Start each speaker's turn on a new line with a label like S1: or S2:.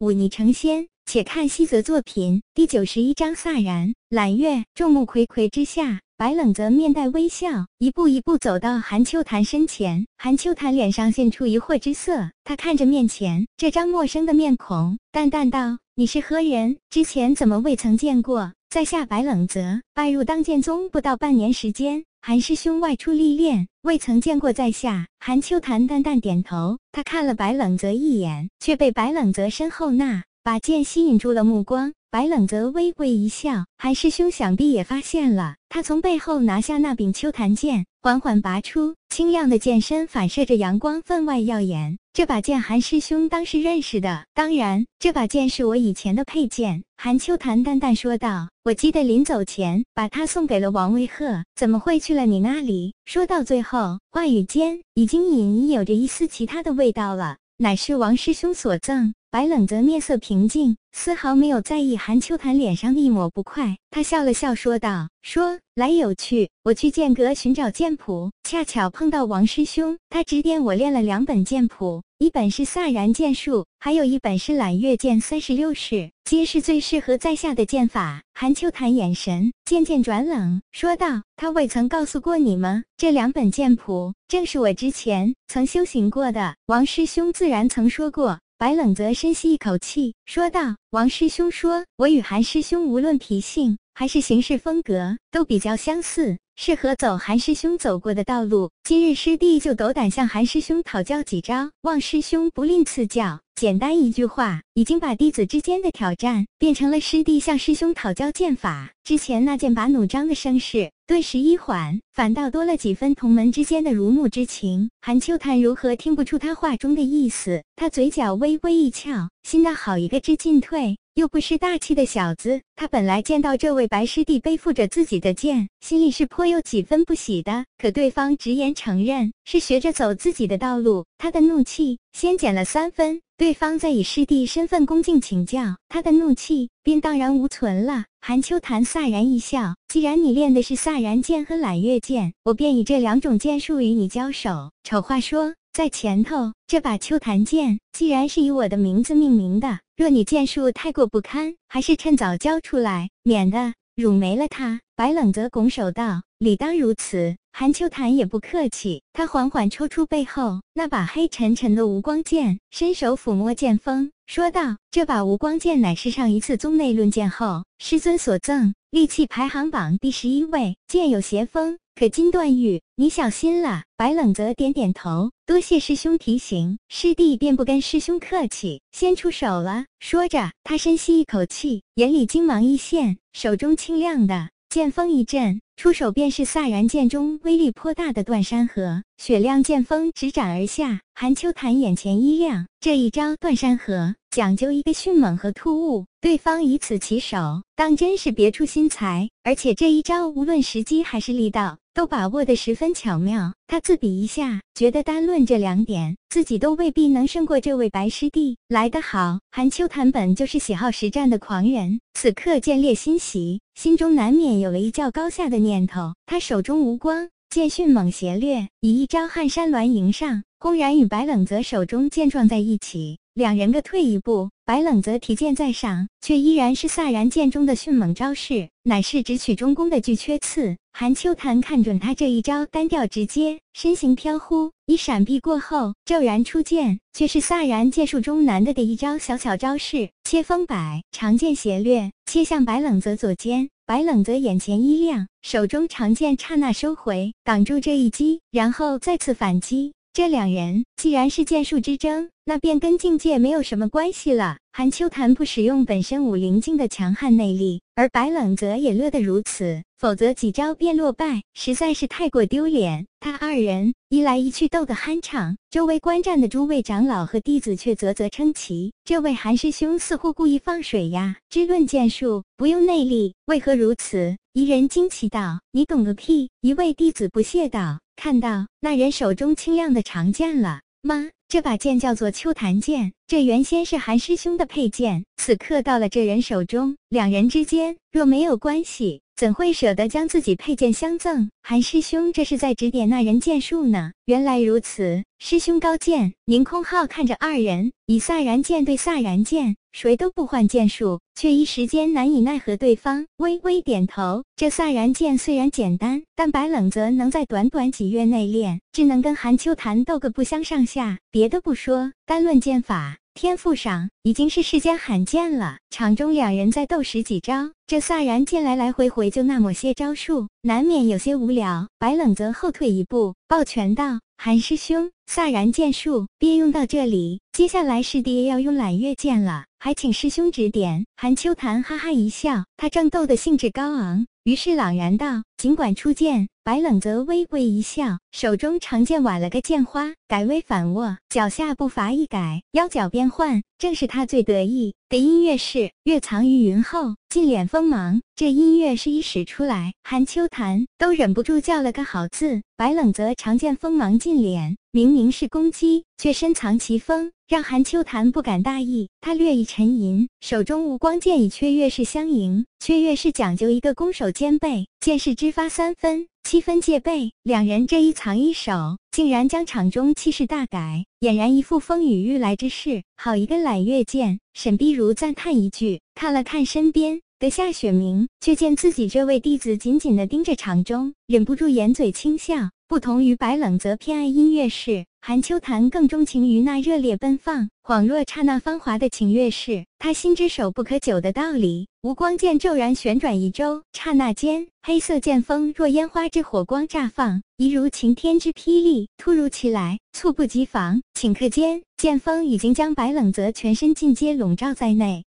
S1: 忤逆成仙。且看西泽作品第九十一章飒然。揽月，众目睽睽之下，白冷泽面带微笑，一步一步走到韩秋潭身前。韩秋潭脸上现出疑惑之色，他看着面前这张陌生的面孔，淡淡道：“你是何人？之前怎么未曾见过？”在下白冷泽，拜入当剑宗不到半年时间。韩师兄外出历练，未曾见过在下。韩秋潭淡淡点头，他看了白冷泽一眼，却被白冷泽身后那把剑吸引住了目光。白冷泽微微一笑，韩师兄想必也发现了。他从背后拿下那柄秋檀剑，缓缓拔出，清亮的剑身反射着阳光，分外耀眼。这把剑，韩师兄当时认识的。当然，这把剑是我以前的佩剑。韩秋檀淡淡说道：“我记得临走前把它送给了王威鹤，怎么会去了你那里？”说到最后，话语间已经隐隐有着一丝其他的味道了。乃是王师兄所赠。白冷泽面色平静，丝毫没有在意韩秋潭脸上的一抹不快。他笑了笑，说道：“说来有趣，我去剑阁寻找剑谱，恰巧碰到王师兄，他指点我练了两本剑谱，一本是飒然剑术，还有一本是揽月剑三十六式，皆是最适合在下的剑法。”韩秋潭眼神渐渐转冷，说道：“他未曾告诉过你吗？这两本剑谱正是我之前曾修行过的。王师兄自然曾说过。”白冷泽深吸一口气，说道：“王师兄说，我与韩师兄无论脾性还是行事风格都比较相似，适合走韩师兄走过的道路。今日师弟就斗胆向韩师兄讨教几招，望师兄不吝赐教。”简单一句话，已经把弟子之间的挑战变成了师弟向师兄讨教剑法。之前那剑拔弩张的声势顿时一缓，反倒多了几分同门之间的如沐之情。韩秋潭如何听不出他话中的意思？他嘴角微微一翘，心道好一个知进退又不失大气的小子。他本来见到这位白师弟背负着自己的剑，心里是颇有几分不喜的。可对方直言承认是学着走自己的道路，他的怒气先减了三分。对方再以师弟身份恭敬请教，他的怒气便荡然无存了。韩秋潭飒然一笑：“既然你练的是飒然剑和揽月剑，我便以这两种剑术与你交手。”丑话说在前头，这把秋潭剑既然是以我的名字命名的，若你剑术太过不堪，还是趁早交出来，免得辱没了它。白冷泽拱手道：“理当如此。”韩秋潭也不客气，他缓缓抽出背后那把黑沉沉的无光剑，伸手抚摸剑锋，说道：“这把无光剑乃是上一次宗内论剑后师尊所赠，利器排行榜第十一位，剑有邪锋，可金断玉，你小心了。”白冷泽点点头，多谢师兄提醒，师弟便不跟师兄客气，先出手了。说着，他深吸一口气，眼里金芒一现，手中清亮的剑锋一震。出手便是飒然剑中威力颇大的断山河，雪亮剑锋直斩而下。韩秋潭眼前一亮，这一招断山河讲究一个迅猛和突兀，对方以此起手，当真是别出心裁。而且这一招无论时机还是力道，都把握得十分巧妙。他自比一下，觉得单论这两点，自己都未必能胜过这位白师弟来得好。韩秋潭本就是喜好实战的狂人，此刻见猎心喜。心中难免有了一较高下的念头。他手中无光剑迅猛斜掠，以一招撼山峦迎上，轰然与白冷泽手中剑撞在一起。两人各退一步，白冷泽提剑在上，却依然是飒然剑中的迅猛招式，乃是直取中宫的巨阙刺。韩秋潭看准他这一招单调直接，身形飘忽，一闪避过后，骤然出剑，却是飒然剑术中难得的一招小巧招式——切风摆。长剑斜掠，切向白冷泽左肩。白冷泽眼前一亮，手中长剑刹那收回，挡住这一击，然后再次反击。这两人既然是剑术之争，那便跟境界没有什么关系了。韩秋潭不使用本身武灵境的强悍内力，而白冷泽也乐得如此，否则几招便落败，实在是太过丢脸。他二人一来一去斗得酣畅，周围观战的诸位长老和弟子却啧啧称奇。这位韩师兄似乎故意放水呀！只论剑术，不用内力，为何如此？一人惊奇道：“你懂个屁！”一位弟子不屑道。看到那人手中清亮的长剑了吗？这把剑叫做秋檀剑，这原先是韩师兄的佩剑，此刻到了这人手中，两人之间若没有关系，怎会舍得将自己佩剑相赠？韩师兄这是在指点那人剑术呢？原来如此，师兄高见。宁空浩看着二人以飒然剑对飒然剑，谁都不换剑术，却一时间难以奈何对方。微微点头，这飒然剑虽然简单，但白冷则能在短短几月内练，只能跟韩秋潭斗个不相上下。别的不说，单论剑法。天赋上已经是世间罕见了。场中两人在斗十几招，这飒然剑来来回回就那么些招数，难免有些无聊。白冷则后退一步，抱拳道：“韩师兄，飒然剑术便用到这里，接下来师弟要用揽月剑了，还请师兄指点。”韩秋潭哈哈一笑，他正斗得兴致高昂，于是朗然道：“尽管出剑。”白冷则微微一笑，手中长剑挽了个剑花，改为反握，脚下步伐一改，腰脚变换，正是他最得意的音乐是月藏于云后，尽敛锋芒。这音乐是一使出来，韩秋潭都忍不住叫了个好字。白冷则长剑锋芒尽敛，明明是攻击，却深藏其锋，让韩秋潭不敢大意。他略一沉吟，手中无光剑与雀跃式相迎。雀跃式讲究一个攻守兼备，剑势之发三分。七分戒备，两人这一藏一守，竟然将场中气势大改，俨然一副风雨欲来之势。好一个揽月剑！沈碧如赞叹一句，看了看身边的夏雪明，却见自己这位弟子紧紧地盯着场中，忍不住掩嘴轻笑。不同于白冷，则偏爱音乐式。韩秋潭更钟情于那热烈奔放、恍若刹那芳华的情乐式。他心知手不可久的道理。无光剑骤然旋转一周，刹那间，黑色剑锋若烟花之火光绽放，一如晴天之霹雳，突如其来，猝不及防。顷刻间，剑锋已经将白冷泽全身尽皆笼罩在内。